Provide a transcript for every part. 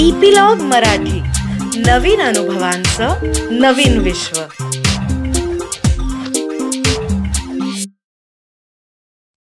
Epilogue Marathi. नवीन अनुभवांचं नवीन विश्व.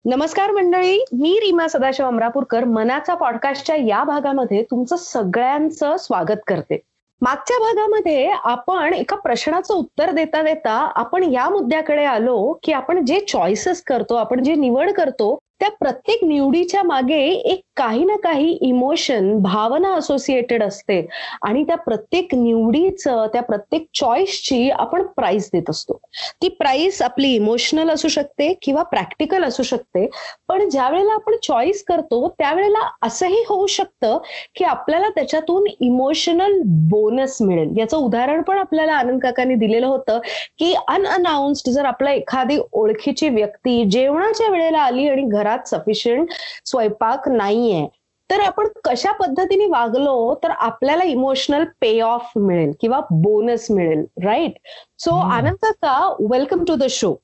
नमस्कार मंडळी मी रीमा सदाशिव अमरापूरकर. मनाचा पॉडकास्टच्या या भागामध्ये तुमचं सगळ्यांचं स्वागत करते. मागच्या भागामध्ये आपण एका प्रश्नाचं उत्तर देता देता आपण या मुद्द्याकडे आलो की आपण जे चॉईसेस करतो आपण जे निवड करतो त्या प्रत्येक निवडीच्या मागे एक काही ना काही इमोशन भावना असोसिएटेड असते. आणि त्या प्रत्येक निवडीचं त्या प्रत्येक चॉईसची आपण प्राइस देत असतो. ती प्राइस आपली इमोशनल असू शकते किंवा प्रॅक्टिकल असू शकते. पण ज्या वेळेला आपण चॉईस करतो त्यावेळेला असंही होऊ शकतं की आपल्याला त्याच्यातून इमोशनल बोनस मिळेल. याचं उदाहरण पण आपल्याला आनंद काकांनी दिलेलं होतं की अनअनाउन्स्ड जर आपल्या एखादी ओळखीची व्यक्ती जेवणाच्या वेळेला आली आणि घरात सफिशियंट स्वयंपाक नाहीये. तर आपण कशा पद्धतीने वागलो तर आपल्याला इमोशनल पे ऑफ मिळेल किंवा बोनस मिळेल राईट सो. आनंद काका welcome to the show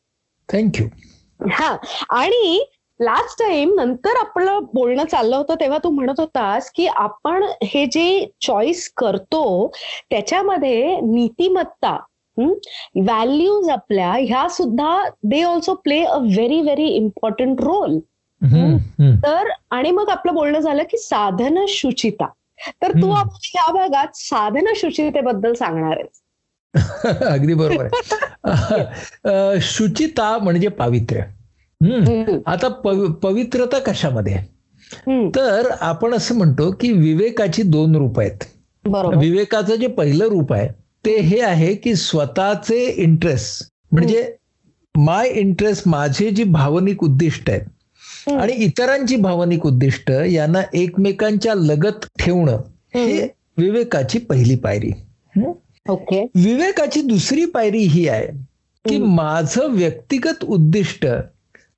thank you हा आणि लास्ट टाइम नंतर आपलं बोलणं चाललं होतं तेव्हा तू म्हणत होतास की आपण हे जे चॉईस करतो त्याच्यामध्ये नीतिमत्ता व्हॅल्यूज आपल्या ह्या सुद्धा they also play a very very important role तर आणि मग आपलं बोलणं झालं की साधन शुचिता. तर तू. आम्हाला या भागात साधन शुचितेबद्दल सांगणार आहेस. अगदी बरोबर आहे. शुचिता म्हणजे पावित्र्य. आता पवि- पवित्रता कशामध्ये? तर आपण असं म्हणतो की विवेकाची दोन रूप आहेत. विवेकाचं जे पहिलं रूप आहे ते हे आहे की स्वतःचे इंटरेस्ट म्हणजे माय इंटरेस्ट माझे जी भावनिक उद्दिष्ट आहेत. आणि इतरांची भावनिक उद्दिष्ट यांना एकमेकांच्या लगत ठेवणं हे. विवेकाची पहिली पायरी. ओके. विवेकाची दुसरी पायरी ही आहे की. माझं व्यक्तिगत उद्दिष्ट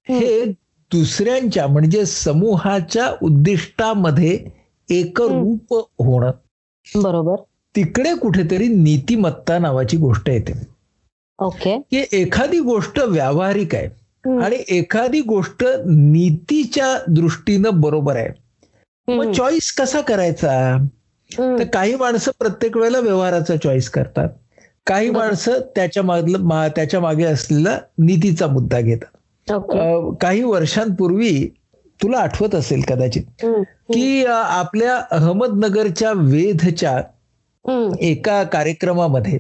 हे दुसऱ्यांच्या म्हणजे समूहाच्या उद्दिष्टामध्ये एकरूप होणं. बरोबर. तिकडे कुठेतरी नीतिमत्ता नावाची गोष्ट येते. ओके. की एखादी गोष्ट व्यावहारिक आहे. आणि एखादी गोष्ट नीतीच्या दृष्टीनं बरोबर आहे मग. चॉईस कसा करायचा. तर काही माणसं प्रत्येक वेळेला व्यवहाराचा चॉईस करतात काही. माणसं त्याच्या मागलं त्याच्यामागे असलेला नीतीचा मुद्दा घेतात काही वर्षांपूर्वी तुला आठवत असेल कदाचित. की आपल्या अहमदनगरच्या वेधच्या. एका कार्यक्रमामध्ये.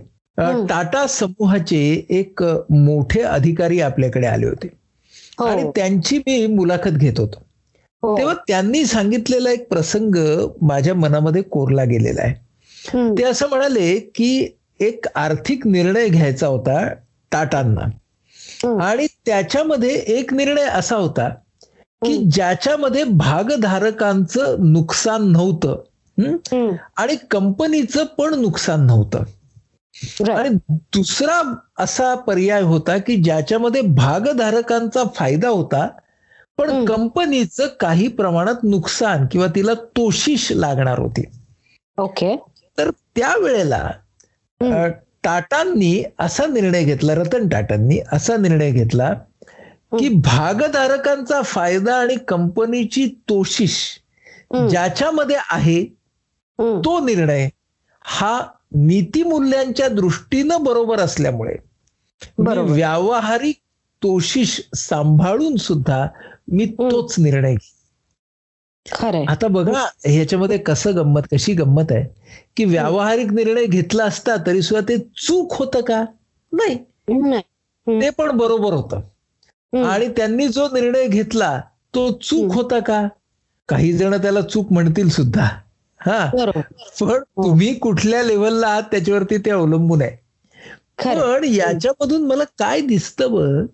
टाटा समूहाचे एक मोठे अधिकारी आपल्याकडे आले होते. आणि त्यांची मी मुलाखत घेत होतो हो. तेव्हा त्यांनी सांगितलेला एक प्रसंग माझ्या मनामध्ये कोरला गेलेला आहे. ते असं म्हणाले की एक आर्थिक निर्णय घ्यायचा होता टाटांना. आणि त्याच्यामध्ये एक निर्णय असा होता की. ज्याच्यामध्ये भागधारकांचं नुकसान नव्हतं हं? आणि कंपनीचं पण नुकसान नव्हतं. आणि दुसरा असा पर्याय होता की ज्याच्यामध्ये भागधारकांचा फायदा होता पण. कंपनीचं काही प्रमाणात नुकसान किंवा तिला तोशीष लागणार होती ओके तर त्यावेळेला टाटांनी असा निर्णय घेतला रतन टाटांनी असा निर्णय घेतला की भागधारकांचा फायदा आणि कंपनीची तोशीष. ज्याच्यामध्ये आहे. तो निर्णय हा नीतिमूल्यांच्या दृष्टीनं बरोबर असल्यामुळे. व्यावहारिक तोशीष सांभाळून सुद्धा मी तोच निर्णय घेईन. आता बघा ह्याच्यामध्ये कसं गंमत कशी गंमत आहे की व्यावहारिक निर्णय घेतला असता तरी सुद्धा ते चूक होतं का नाही. ते पण बरोबर होतं. आणि त्यांनी जो निर्णय घेतला तो चूक. होता का काही जण त्याला चूक म्हणतील सुद्धा हा पण तुम्ही कुठल्या लेवलला आहात त्याच्यावरती ते अवलंबून आहे पण याच्यामधून मला काय दिसतं बघ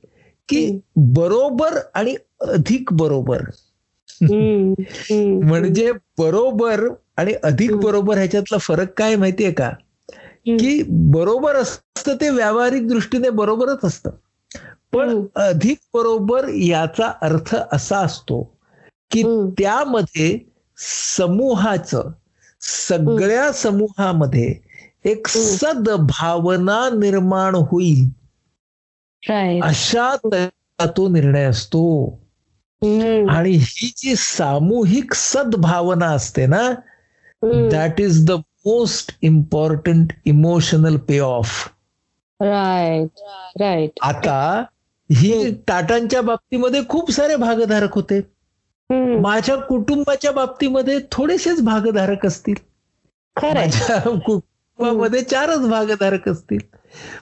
की बरोबर आणि अधिक बरोबर. म्हणजे बरोबर आणि अधिक. बरोबर ह्याच्यातला फरक काय माहितीये का. की बरोबर असतं ते व्यावहारिक दृष्टीने बरोबरच असतं पण. अधिक बरोबर याचा अर्थ असा असतो की. त्यामध्ये समूहाचं सगळ्या समूहामध्ये एक. सद्भावना निर्माण होईल. अशा तो निर्णय असतो. आणि ही जी सामूहिक सद्भावना असते ना that is the most important emotional payoff right right आता ही टाटांच्या बाबतीमध्ये खूप सारे भागधारक होते. माझ्या कुटुंबाच्या बाबतीमध्ये थोडेसेच भागधारक असतील. माझ्या कुटुंबामध्ये चारच भागधारक असतील.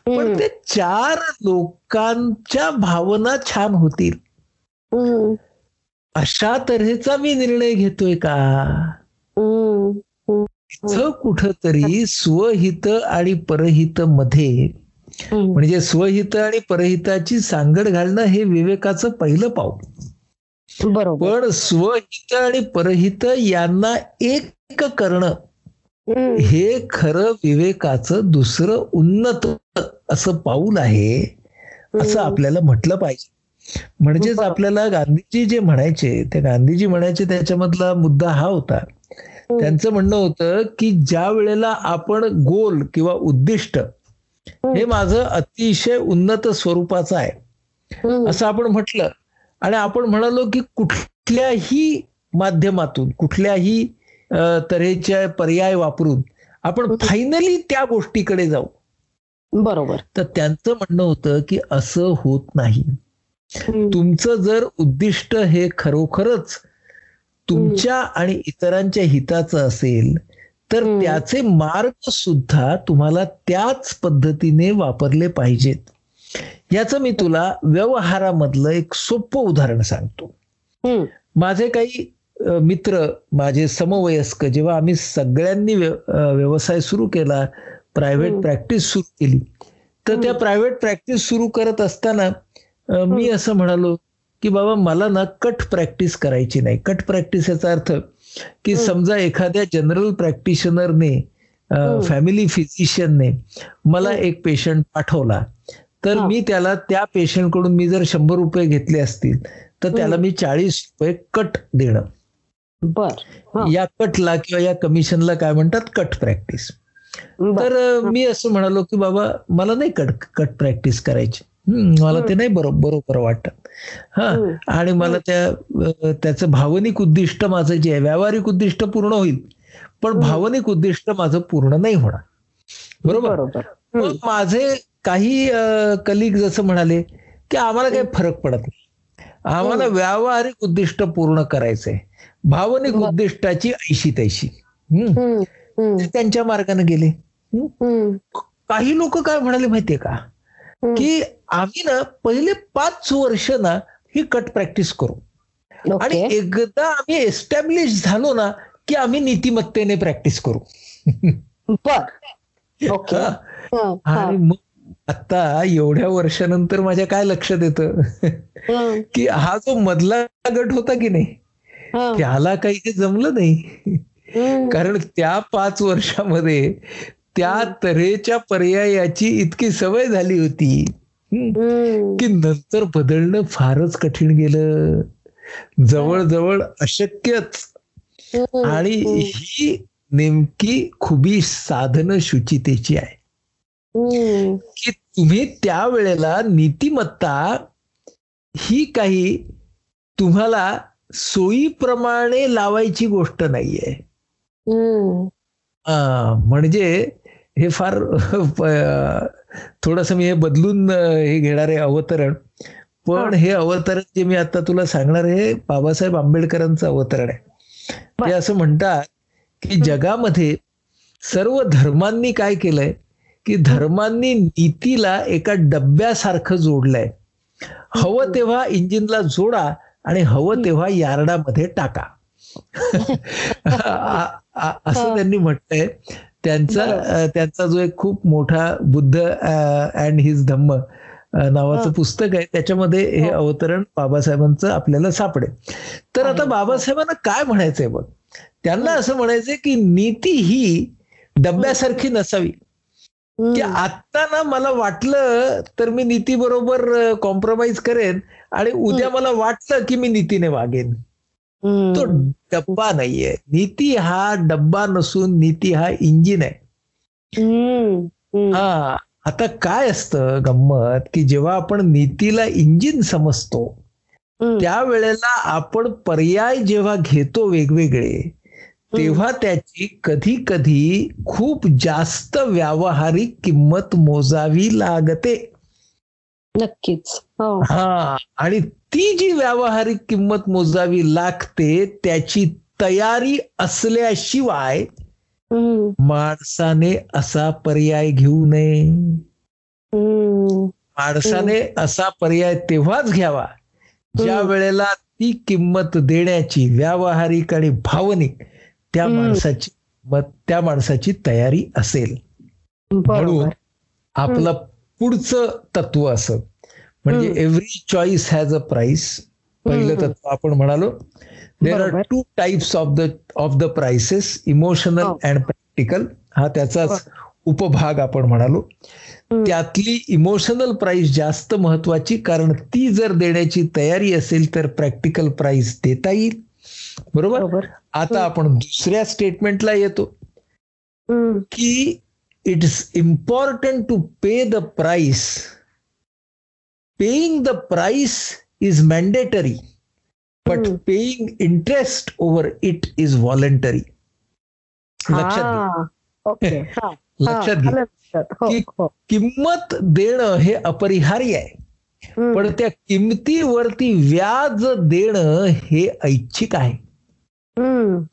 पण. ते चार लोकांच्या भावना छान होतील. अशा तऱ्हेचा मी निर्णय घेतोय का? कुठंतरी स्वहित आणि परहित मध्ये. म्हणजे स्वहित आणि परहिताची सांगड घालणं हे विवेकाचं पहिलं पाऊल. पण स्वहित आणि परहित यांना एक करणं. हे खरं विवेकाचं दुसरं उन्नत असं पाऊल आहे असं. आपल्याला म्हटलं पाहिजे म्हणजेच. आपल्याला गांधीजी जे म्हणायचे ते गांधीजी म्हणायचे त्याच्यामधला मुद्दा हा होता त्यांचं म्हणणं होतं की ज्या वेळेला आपण गोल किंवा उद्दिष्ट हे माझं अतिशय उन्नत स्वरूपाचं आहे. असं आपण म्हटलं आणि आपण म्हणालो की कुठल्याही माध्यमातून कुठल्याही तऱ्हेचे पर्याय वापरून आपण फायनली त्या गोष्टीकडे जाऊ. बरोबर. तर त्यांचं म्हणणं होतं की असं होत नाही. तुमचं जर उद्दिष्ट हे खरोखरच तुमच्या आणि इतरांच्या हिताचं असेल तर. त्याचे मार्ग सुद्धा तुम्हाला त्याच पद्धतीने वापरले पाहिजेत. याचं मी तुला व्यवहारामधलं एक सोपं उदाहरण सांगतो. माझे काही मित्र माझे समवयस्क जेव्हा आम्ही सगळ्यांनी व्यवसाय सुरू केला प्रायव्हेट. प्रॅक्टिस सुरू केली तर त्या प्रायव्हेट प्रॅक्टिस सुरू करत असताना मी असं म्हणालो की बाबा मला ना कट प्रॅक्टिस करायची नाही. कट प्रॅक्टिस याचा अर्थ की समजा एखाद्या जनरल प्रॅक्टिशनरने फॅमिली फिजिशियनने मला एक पेशंट पाठवला तर. मी त्याला त्या पेशंटकडून मी जर शंभर रुपये घेतले असतील तर त्याला मी चाळीस रुपये कट देणं. बर. या कटला किंवा या कमिशनला काय म्हणतात? Cut practice. तर मी असं म्हणालो की बाबा मला नाही कट कट प्रॅक्टिस करायची. मला ते नाही बरोबर बरोबर वाटत. हा. आणि मला त्या त्याचं भावनिक उद्दिष्ट माझं जे आहे व्यावहारिक उद्दिष्ट पूर्ण होईल पण भावनिक उद्दिष्ट माझं पूर्ण नाही होणार. बरोबर? मग. माझे काही कलिग जसं म्हणाले की आम्हाला काही फरक पडत नाही. आम्हाला व्यावहारिक उद्दिष्ट पूर्ण करायचंय. भावनिक. उद्दिष्टाची ऐशी तैशी. त्यांच्या मार्गाने गेले. काही लोक काय म्हणाले माहितीये का. की आम्ही ना पहिले पाच वर्ष ना ही कट प्रॅक्टिस करू. आणि एकदा आम्ही एस्टॅब्लिश झालो ना की आम्ही नीतिमत्तेने प्रॅक्टिस करू. हा. हा, हा. आणि मग आता एवढ्या वर्षानंतर माझ्या काय लक्षात येतं. की हा जो मधला गट होता की नाही. त्याला काही हे जमलं नाही. कारण त्या पाच वर्षामध्ये त्या तऱ्हेच्या पर्यायाची इतकी सवय झाली होती. की नंतर बदलणं फारच कठीण गेलं जवळजवळ अशक्यच. आणि ही नेमकी खुबी साधन शुचितेची आहे. की तुम्ही त्यावेळेला नीतिमत्ता ही काही तुम्हाला सोयीप्रमाणे लावायची गोष्ट नाहीये. म्हणजे हे फार थोडस मी हे बदलून हे घेणार आहे अवतरण. पण हा. हे अवतरण जे मी आता तुला सांगणार आहे बाबासाहेब आंबेडकरांचं अवतरण आहे. ते असं म्हणतात की जगामध्ये सर्व धर्मांनी काय केलंय? की धर्मांनी नीतीला एका डब्यासारखं जोडलंय. हवं तेव्हा इंजिनला जोडा आणि हवं तेव्हा यार्डामध्ये टाका. असं. त्यांनी म्हटलंय. त्यांचा त्यांचा जो एक खूप मोठा बुद्ध अँड हिज धम्म नावाचं. पुस्तक आहे. त्याच्यामध्ये हे हो. अवतरण बाबासाहेबांचं आपल्याला सापडेल. तर आता. बाबासाहेबांना काय म्हणायचंय बघ? त्यांना असं म्हणायचंय की नीती ही डब्यासारखी नसावी. की. आता ना मला वाटलं तर मी नीती बरोबर कॉम्प्रोमाइज करेन आणि उद्या मला वाटलं की मी नीतीने वागेन तो. डब्बा नाहीये नीती हा डब्बा नसून नीती हा इंजिन आहे. हा आता काय असतं गंमत की जेव्हा आपण नीतीला इंजिन समजतो. त्यावेळेला आपण पर्याय जेव्हा घेतो वेगवेगळे तेव्हा त्याची कधी कधी खूप जास्त व्यावहारिक किंमत मोजावी लागते. नक्कीच. हो. हा आणि ती जी व्यावहारिक किंमत मोजावी लागते त्याची तयारी असल्याशिवाय माणसाने असा पर्याय घेऊ नये. माणसाने असा पर्याय तेव्हाच घ्यावा ज्या. वेळेला ती किंमत देण्याची व्यावहारिक आणि भावनिक त्या. माणसाची मत त्या माणसाची तयारी असेल म्हणून आपलं पुढचं तत्व असं म्हणजे. Every choice has a price पहिलं. तत्व आपण म्हणालो there are. Two types of the of the prices emotional हो. अँड प्रॅक्टिकल हा त्याचाच उपभाग आपण म्हणालो. त्यातली इमोशनल प्राइस जास्त महत्वाची कारण ती जर देण्याची तयारी असेल तर प्रॅक्टिकल प्राइस देता येईल बरोबर? आता आपण दुसऱ्या स्टेटमेंटला येतो. की it's important to pay the price paying the price is mandatory but. Paying interest over it is voluntary लक्षात घे. ओके. हा, लक्षात घे. आलं लक्षात. हो, की- हो. किंमत देणं हे अपरिहार्य आहे. पण त्या किमतीवरती व्याज देणं हे ऐच्छिक आहे.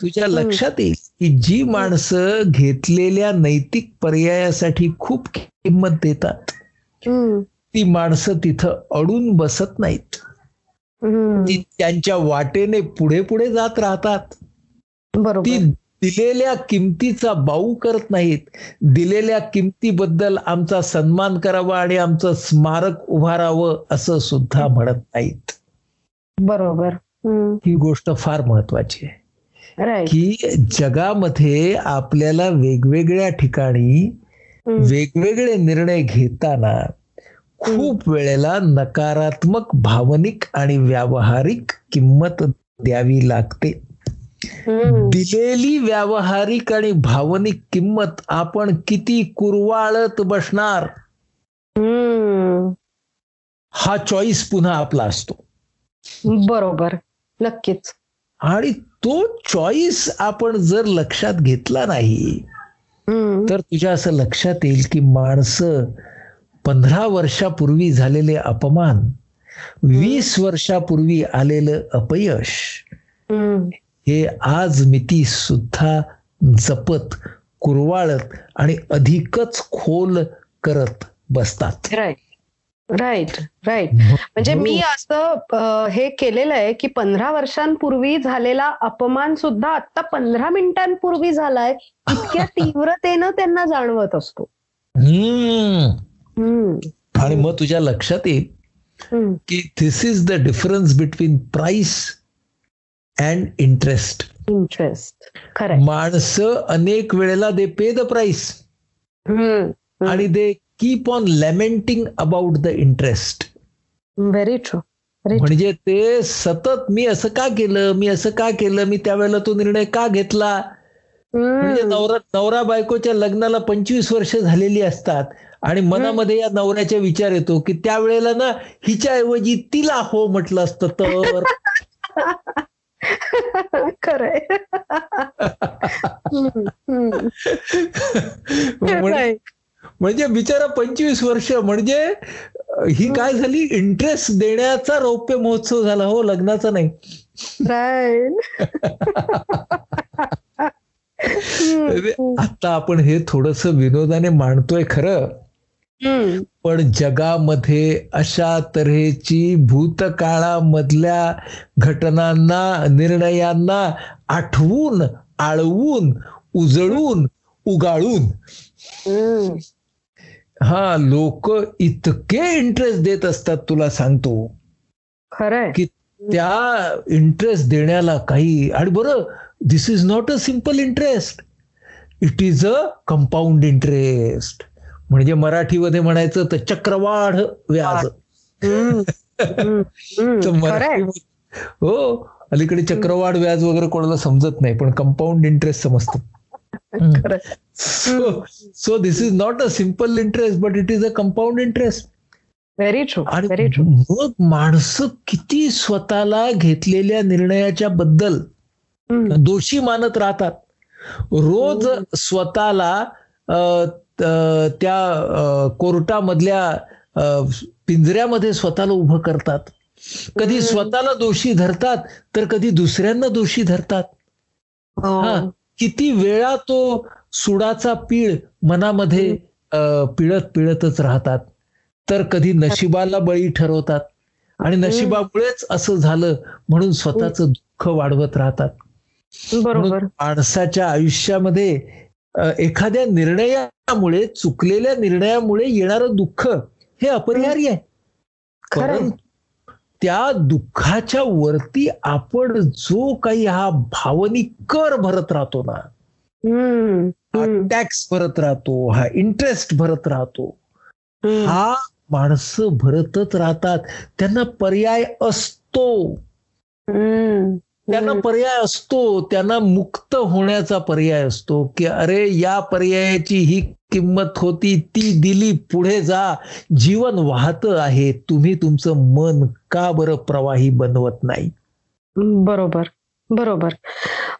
तुझ्या लक्षात येईल की जी माणसं घेतलेल्या नैतिक पर्यायासाठी खूप किंमत देतात ती माणसं तिथं अडून बसत नाहीत. ती त्यांच्या वाटेने पुढे पुढे जात राहतात. ती दिलेल्या किमतीचा बाऊ करत नाहीत. दिलेल्या किमतीबद्दल आमचा सन्मान करावा आणि आमचं स्मारक उभारावं असं सुद्धा म्हणत नाहीत. बरोबर. ही गोष्ट फार महत्वाची आहे. की जगामध्ये आपल्याला वेगवेगळ्या ठिकाणी वेगवेगळे निर्णय घेताना खूप वेळेला नकारात्मक भावनिक आणि व्यावहारिक किंमत द्यावी लागते. दिलेली व्यावहारिक आणि भावनिक किंमत आपण किती कुरवाळत बसणार? हा चॉईस पुन्हा आपला असतो. बरोबर. नक्कीच. आणि तो चॉईस आपण जर लक्षात घेतला नाही तर तुझ्या असं लक्षात येईल की माणसं पंधरा वर्षापूर्वी झालेले अपमान वीस वर्षापूर्वी आलेलं अपयश हे आज मिती सुद्धा जपत कुरवाळत आणि अधिकच खोल करत बसतात. राईट राईट राईट म्हणजे मी असं हे केलेलं आहे की पंधरा वर्षांपूर्वी झालेला अपमान सुद्धा आता पंधरा मिनिटांपूर्वी झालाय इतक्या तीव्रतेनं त्यांना जाणवत असतो. आणि मग तुझ्या लक्षात येईल की this is the difference between price and interest interest खरंय माणसं अनेक वेळेला दे पे द प्राइस आणि they keep on lamenting about the interest very true म्हणजे ते सतत मी असं का केलं मी असं का केलं मी त्यावेळेला तो निर्णय का घेतला? म्हणजे नवरा नवरा बायकोच्या लग्नाला पंचवीस वर्ष झालेली असतात आणि मनामध्ये या नवऱ्याचा विचार येतो की त्यावेळेला ना हिच्या ऐवजी तिला हो म्हटलं असतं तर. खरंय. म्हणजे बिचारा पंचवीस वर्ष म्हणजे ही काय झाली इंटरेस्ट देण्याचा रौप्य महोत्सव झाला हो लग्नाचा नाही. हम्म, आता आपण हे थोडस विनोदाने मांडतोय खरं. पण जगामध्ये अशा तऱ्हेची भूतकाळामधल्या घटनांना निर्णयांना आठवून आळवून उजळून उगाळून. हा लोक इतके इंटरेस्ट देत असतात तुला सांगतो. खरंय. की त्या इंटरेस्ट देण्याला काही आणि बरं this is not a simple interest it is a compound interest म्हणजे मराठीमध्ये म्हणायचं तर चक्रवाढ व्याज. तर मराठी हो अलीकडे चक्रवाढ व्याज वगैरे कोणाला समजत नाही पण कंपाऊंड इंटरेस्ट समजतं. So so this is not a simple interest but it is a compound interest very true आणि व्हेरी ट्रू मग माणसं किती स्वतःला घेतलेल्या निर्णयाच्या बद्दल दोषी मानत राहतात. रोज स्वतःला त्या कोर्टामधल्या पिंजऱ्यामध्ये स्वतःला उभं करतात. कधी. स्वतःला दोषी धरतात तर कधी दुसऱ्यांना दोषी धरतात. हा. किती वेळा तो सुडाचा पीळ मनामध्ये पिळत पिळतच राहतात. तर कधी नशिबाला बळी ठरवतात. आणि नशिबामुळेच असं झालं म्हणून स्वतःचं दुःख वाढवत राहतात. बरोबर. माणसाच्या आयुष्यामध्ये एखाद्या निर्णयामुळे चुकलेल्या निर्णयामुळे येणारं दुःख हे अपरिहार्य आहे. खरंय. त्या दुःखाच्या वरती आपण जो काही हा भावनिक कर भरत राहतो ना हा टॅक्स भरत राहतो हा इंटरेस्ट भरत राहतो. हा माणसं भरतच राहतात त्यांना पर्याय असतो. त्यांना. पर्याय असतो त्यांना मुक्त होण्याचा पर्याय असतो की अरे या पर्यायाची ही किंमत होती ती दिली पुढे जा जीवन वाहत आहे तुम्ही तुमचं मन का बरं प्रवाही बनवत नाही बरोबर बरोबर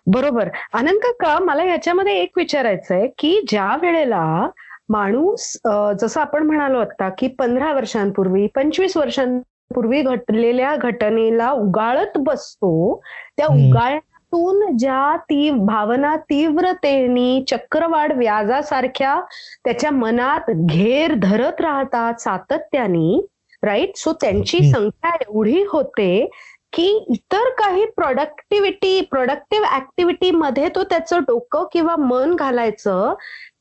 बरोबर आनंद काका मला ह्याच्यामध्ये एक विचारायचं आहे की ज्या वेळेला माणूस जसं आपण म्हणालो आता की पंधरा वर्षांपूर्वी पंचवीस वर्षांपूर्वी घडलेल्या घटनेला उगाळत बसतो त्या. उगाळण्यातून ज्या ती भावना तीव्रतेने चक्रवाढ व्याजासारख्या त्याच्या मनात घेर धरत राहतात सातत्याने राईट सो त्यांची. संख्या एवढी होते की इतर काही प्रोडक्टिव्हिटी प्रोडक्टिव्ह ऍक्टिव्हिटी मध्ये तो त्याचं डोकं किंवा मन घालायचं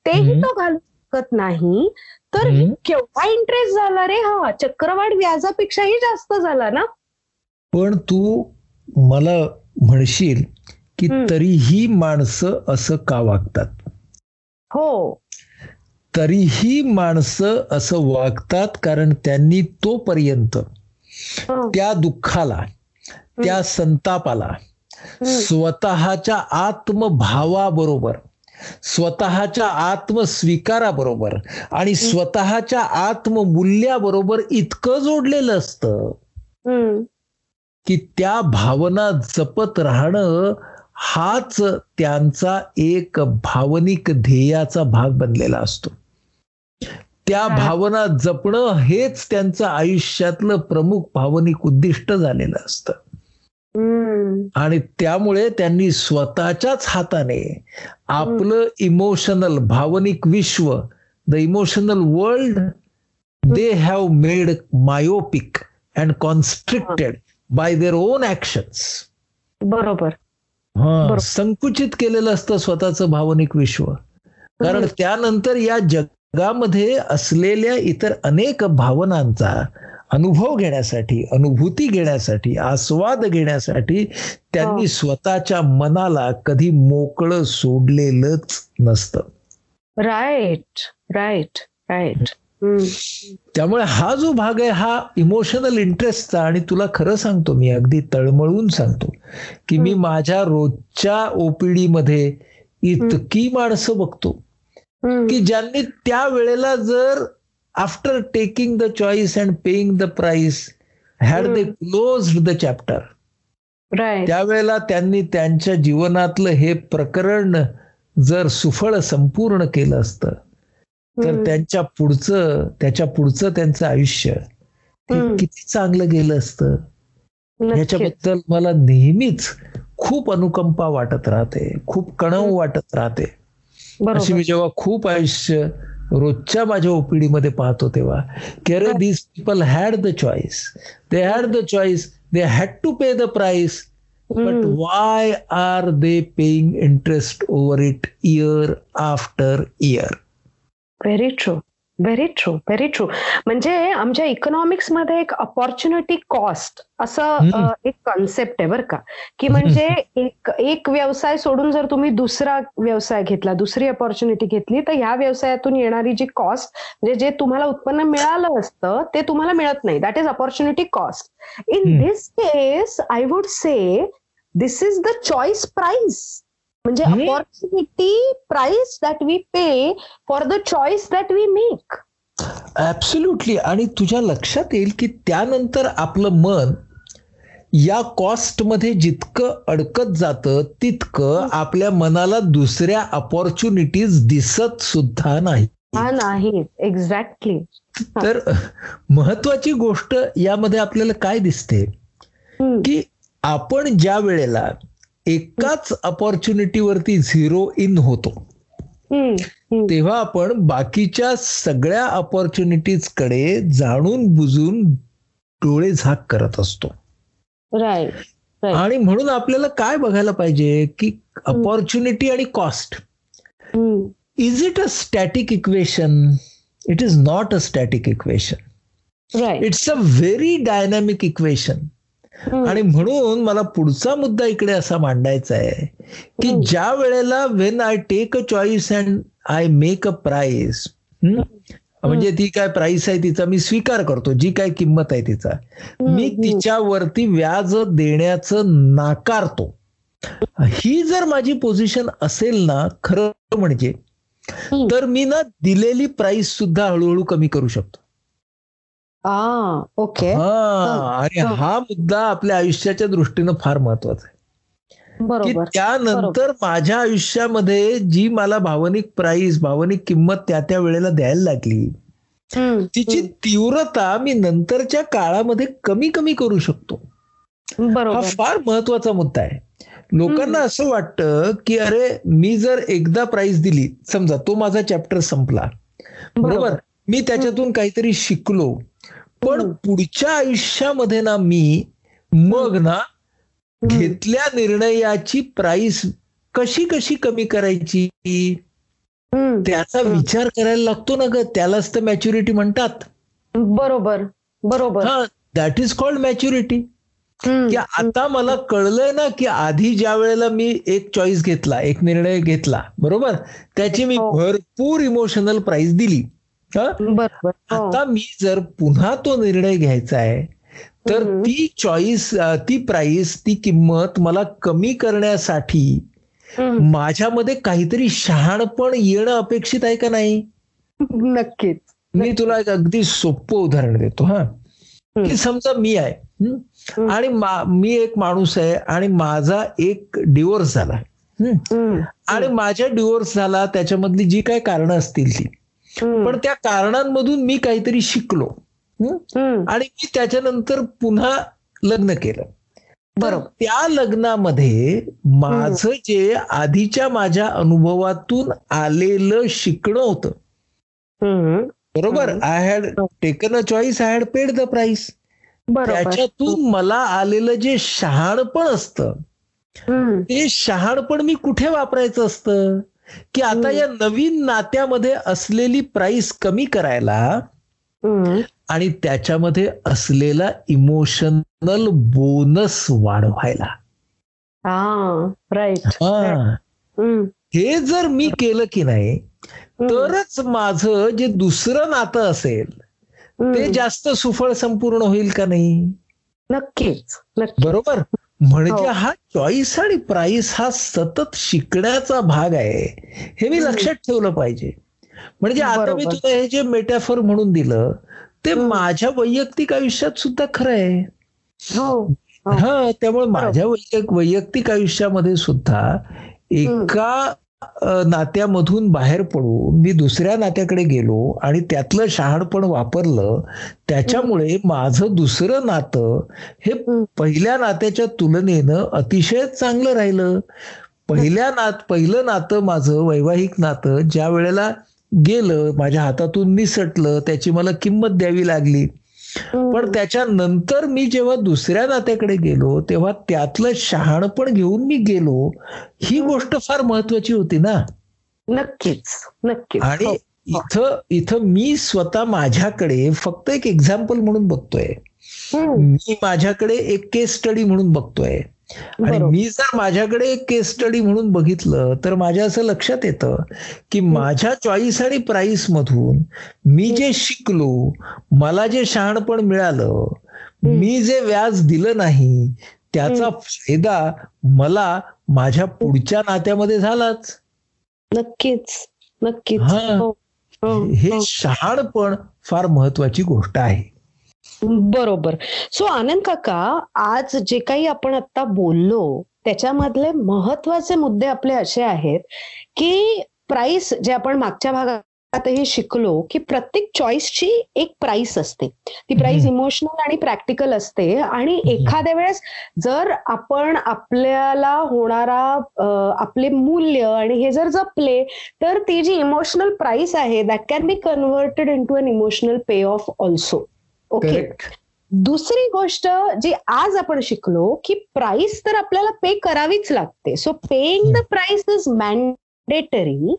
तेही. तो घालू शकत नाही तर. केवढा इंटरेस्ट झाला रे हा चक्रवाढ व्याजापेक्षाही जास्त झाला ना पण तू मला म्हणशील की. तरीही माणसं असं का वागतात हो तरीही माणसं असं वागतात कारण त्यांनी तोपर्यंत हो. त्या दुःखाला त्या संतापाला. स्वतःच्या आत्मभावाबरोबर स्वतःच्या आत्मस्वीकाराबरोबर आणि स्वतःच्या आत्ममूल्याबरोबर इतकं जोडलेलं असतं. की त्या भावना जपत राहणं हाच त्यांचा एक भावनिक ध्येयाचा भाग बनलेला असतो त्या. भावना जपणं हेच त्यांचं आयुष्यातलं प्रमुख भावनिक उद्दिष्ट झालेलं असतं. आणि त्यामुळे त्यांनी स्वतःच्याच हाताने आपलं इमोशनल भावनिक विश्व the emotional world they have made myopic and constricted by their own actions बरोबर हा. संकुचित केलेलं असतं स्वतःचं भावनिक विश्व कारण. त्यानंतर या जगामध्ये असलेल्या इतर अनेक भावनांचा अनुभव घेण्यासाठी अनुभूती घेण्यासाठी आस्वाद घेण्यासाठी त्यांनी हो. स्वतःच्या मनाला कधी मोकळं सोडलेलंच नसतं राईट राईट राईट त्यामुळे हा जो भाग आहे हा इमोशनल इंटरेस्टचा आणि तुला खरं सांगतो मी अगदी तळमळून सांगतो की मी. माझ्या रोजच्या ओपीडी मध्ये इतकी माणसं बघतो की ज्यांनी त्या वेळेला जर after taking the choice and paying the price had they. Close the chapter त्यावेळेला त्यांनी त्यांच्या जीवनातलं हे प्रकरण जर सुफळ संपूर्ण केलं असतं तर त्यांच्या पुढचं त्याच्या पुढचं त्यांचं आयुष्य हम्म. किती चांगलं गेलं असतं? ह्याच्याबद्दल मला नेहमीच खूप अनुकंपा वाटत राहते खूप कणव. वाटत राहते. अशी मी जेव्हा खूप आयुष्य रोजच्या माझ्या ओपीडी मध्ये पाहतो तेव्हा की अरे these people had the choice they had the choice they had to pay the price but. Why are they paying interest over it year after year very true very true very true म्हणजे आमच्या इकॉनॉमिक्समध्ये एक opportunity cost असं एक concept आहे बरं का. की म्हणजे एक एक व्यवसाय सोडून जर तुम्ही दुसरा व्यवसाय घेतला दुसरी अपॉर्च्युनिटी घेतली तर ह्या व्यवसायातून येणारी जी कॉस्ट म्हणजे जे तुम्हाला उत्पन्न मिळालं असतं ते तुम्हाला मिळत नाही. That is opportunity cost in. This case I would say this is the choice price म्हणजे. Opportunity price that we pay for the choice that we make absolutely आणि तुझ्या लक्षात येईल की त्यानंतर आपलं मन या कॉस्टमध्ये जितकं अडकत जातं तितकं आपल्या मनाला दुसऱ्या अपॉर्च्युनिटीज दिसत सुद्धा नाही. नाही. एक्झॅक्टली तर महत्वाची गोष्ट यामध्ये आपल्याला काय दिसते? की आपण ज्या वेळेला एकाच अपॉर्च्युनिटीवरती झिरो इन होतो. तेव्हा आपण बाकीच्या सगळ्या अपॉर्च्युनिटीजकडे जाणून बुजून डोळे झाक करत असतो. आणि म्हणून आपल्याला काय बघायला पाहिजे की अपॉर्च्युनिटी आणि cost is it a static equation it is not a static equation it's a very dynamic equation आणि म्हणून मला पुढचा मुद्दा इकडे असा मांडायचा आहे की. ज्या वेळेला when I take a choice and I make a price म्हणजे ती काय प्राइस आहे तिचा मी स्वीकार करतो जी काय किंमत आहे तिचा. मी तिच्यावरती व्याज देण्याचं नाकारतो. ही जर माझी पोझिशन असेल ना खरं म्हणजे. तर मी ना दिलेली प्राइस सुद्धा हळूहळू कमी करू शकतो. ओके. हा आणि हं. मुद्दा आपल्या आयुष्याच्या दृष्टीनं फार महत्त्वाचा आहे. की त्यानंतर माझ्या आयुष्यामध्ये जी मला भावनिक प्राइस भावनिक किंमत त्या त्या वेळेला द्यायला लागली तिची तीव्रता मी नंतरच्या काळामध्ये कमी कमी करू शकतो. हा फार महत्त्वाचा मुद्दा आहे. लोकांना. असं वाटतं की अरे मी जर एकदा प्राइस दिली समजा तो माझा चॅप्टर संपला. बरोबर? मी त्याच्यातून काहीतरी शिकलो पण. पुढच्या आयुष्यामध्ये ना मी मग ना. घेतल्या निर्णयाची प्राइस कशी कशी कमी करायची. त्याचा. विचार करायला लागतो ना ग त्यालाच तर मॅच्युरिटी म्हणतात बरोबर बरोबर हा दॅट इज कॉल्ड मॅच्युरिटी. की आता मला कळलंय ना की आधी ज्या वेळेला मी एक चॉईस घेतला एक निर्णय घेतला बरोबर त्याची मी हो. भरपूर इमोशनल प्राइस दिली. आता मी जर पुन्हा तो निर्णय घ्यायचा आहे तर. ती चॉईस ती प्राइस ती किंमत मला कमी करण्यासाठी. माझ्यामध्ये काहीतरी शहाणपण येणं अपेक्षित आहे का नाही नक्कीच मी तुला एक अगदी सोपं उदाहरण देतो हा की समजा मी आहे हं? आणि मा- एक माणूस आहे आणि माझा एक डिवोर्स झाला हं? आणि माझ्या डिवोर्स झाला त्याच्यामधली जी काय कारण असतील ती. पण त्या कारणांमधून मी काहीतरी शिकलो. आणि मी त्याच्यानंतर पुन्हा लग्न केलं. बरोबर त्या लग्नामध्ये माझं जे आधीच्या माझ्या अनुभवातून आलेलं शिकणं होतं. बरोबर. I had taken a choice I had paid the price त्याच्यातून मला आलेलं जे शहाणपण असतं. ते शहाणपण मी कुठे वापरायचं असतं? की आता. या नवीन नात्यामध्ये असलेली प्राइस कमी करायला. आणि त्याच्यामध्ये असलेला इमोशनल बोनस वाढवायला हा राईट हा. हे जर मी केलं की नाही. तरच माझं जे दुसरं नातं असेल ते. जास्त सुफळ संपूर्ण होईल का नाही नक्कीच नक्की बरोबर म्हणजे हो. हा चॉईस आणि प्राइस हा सतत शिकण्याचा भाग आहे हे मी. लक्षात ठेवलं पाहिजे म्हणजे आता मी. तुला हे जे मेटाफर म्हणून दिलं ते. माझ्या वैयक्तिक आयुष्यात सुद्धा खरं आहे हो हो. हा त्यामुळे माझ्या वैयक वैयक्तिक आयुष्यामध्ये सुद्धा एका नात्यामधून बाहेर पडून मी दुसऱ्या नात्याकडे गेलो आणि त्यातलं शहाणपण वापरलं त्याच्यामुळे माझं दुसरं नातं हे. पहिल्या नात्याच्या तुलनेनं अतिशय चांगलं राहिलं पहिल्या नात पहिलं नातं माझं वैवाहिक नातं ज्या वेळेला गेलं माझ्या हातातून निसटलं त्याची मला किंमत द्यावी लागली. पण त्याच्यानंतर मी जेव्हा दुसऱ्या नात्याकडे गेलो तेव्हा त्यातलं शहाणपण घेऊन मी गेलो ही गोष्ट फार महत्वाची होती ना. नक्कीच नक्कीच. आणि हो. इथं इथं मी स्वतः माझ्याकडे फक्त एक एक्झाम्पल म्हणून बघतोय. मी माझ्याकडे एक केस स्टडी म्हणून बघतोय. आणि. मी जर माझ्याकडे केस स्टडी म्हणून बघितलं तर माझ्या असं लक्षात येतं की माझ्या चॉईस आणि प्राइस मधून मी जे शिकलो मला जे शहाणपण मिळालं मी जे व्याज दिलं नाही त्याचा फायदा मला माझ्या पुढच्या नात्यामध्ये झालाच नक्कीच नक्कीच हा. हो. हो. हे हो. शहाणपण फार महत्वाची गोष्ट आहे बरोबर. सो आनंद काका आज जे काही आपण आता बोललो त्याच्यामधले महत्त्वाचे मुद्दे आपले असे आहेत की प्राइस जे आपण मागच्या भागातही शिकलो की प्रत्येक चॉईसची एक प्राइस असते. ती प्राइस इमोशनल आणि प्रॅक्टिकल असते आणि एखाद्या वेळेस जर आपण आपल्याला होणारा आपले मूल्य आणि हे जर जपले तर ती जी इमोशनल प्राइस आहे that can be converted into an emotional payoff also okay. दुसरी गोष्ट जी आज आपण शिकलो की प्राइस तर आपल्याला पे करावीच लागते. So paying the price is mandatory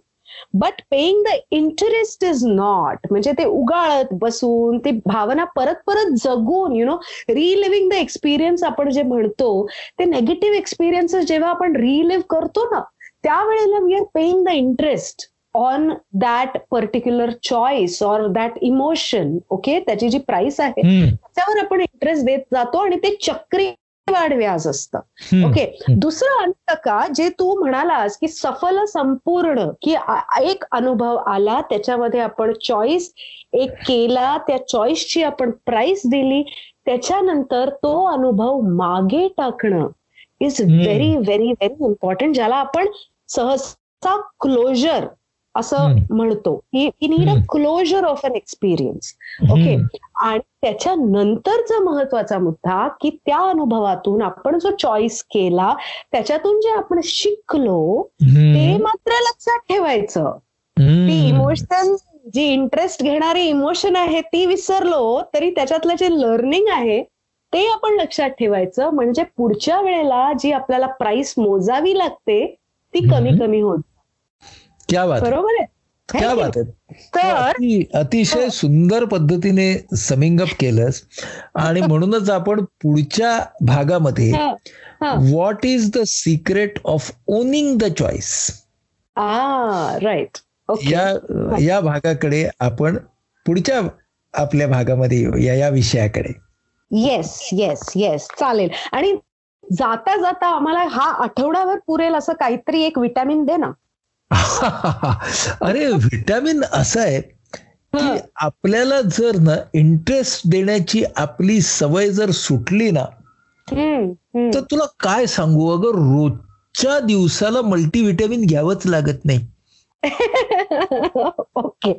but paying the interest is not म्हणजे ते उगाळत बसून ती भावना परत परत जगून you know reliving the experience आपण जे म्हणतो ते नेगेटिव्ह एक्सपिरियन्सेस जेव्हा आपण रिलिव्ह करतो ना त्यावेळेला we are paying the interest on that particular choice or that emotion okay त्याची जी प्राइस आहे त्याच्यावर आपण इंटरेस्ट देत जातो आणि ते चक्री वाढ व्याज असतं ओके दुसरं अंत का जे तू म्हणालास की सफल संपूर्ण की एक अनुभव आला त्याच्यामध्ये आपण चॉईस एक केला त्या चॉईसची आपण प्राइस दिली त्याच्यानंतर तो अनुभव मागे टाकणं is very very very important ज्याला आपण सहसा क्लोजर असं म्हणतो. की need a closure of an experience okay आणि त्याच्यानंतरचा महत्त्वाचा मुद्दा की त्या अनुभवातून आपण जो चॉईस केला त्याच्यातून जे आपण शिकलो ते मात्र लक्षात ठेवायचं. ती इमोशन जी इंटरेस्ट घेणारी इमोशन आहे ती विसरलो तरी त्याच्यातलं जे लर्निंग आहे ते आपण लक्षात ठेवायचं. म्हणजे पुढच्या वेळेला जी आपल्याला प्राइस मोजावी लागते ती कमी कमी होत क्या बात बरोबर आहे. क्या बात आहे तर अतिशय हो. सुंदर पद्धतीने समिंग अप केलंस. आणि म्हणूनच आपण पुढच्या भागामध्ये what is the secret of owning the choice right या या भागाकडे आपण पुढच्या आपल्या भागामध्ये येऊ या या विषयाकडे. येस येस येस चालेल. आणि जाता जाता आम्हाला हा आठवड्यावर पुरेल असं काहीतरी एक विटॅमिन दे ना. अरे व्हिटॅमिन असं आहे की आपल्याला जर ना इंटरेस्ट देण्याची आपली सवय जर सुटली ना तर तुला काय सांगू? अगं रोजच्या दिवसाला मल्टीव्हिटॅमिन घ्यावंच लागत नाही. ओके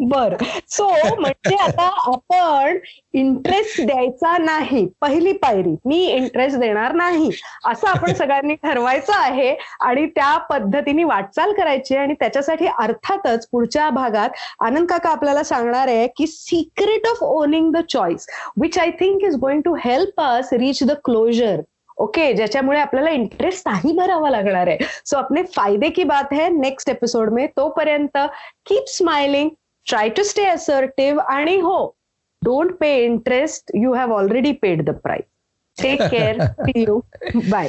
बर. सो म्हणजे आता आपण इंटरेस्ट द्यायचा नाही. पहिली पायरी मी इंटरेस्ट देणार नाही. असं आपण सगळ्यांनी ठरवायचं आहे आणि त्या पद्धतीने वाटचाल करायची आणि त्याच्यासाठी अर्थातच पुढच्या भागात आनंद काका आपल्याला सांगणार आहे की secret of owning the choice which I think is going to help us reach the closure okay ज्याच्यामुळे आपल्याला इंटरेस्ट नाही भरावा लागणार आहे. सो अपने फायदे की बात है नेक्स्ट एपिसोड में. तोपर्यंत keep smiling try to stay assertive आणि हो don't pay interest you have already paid the price take care you bye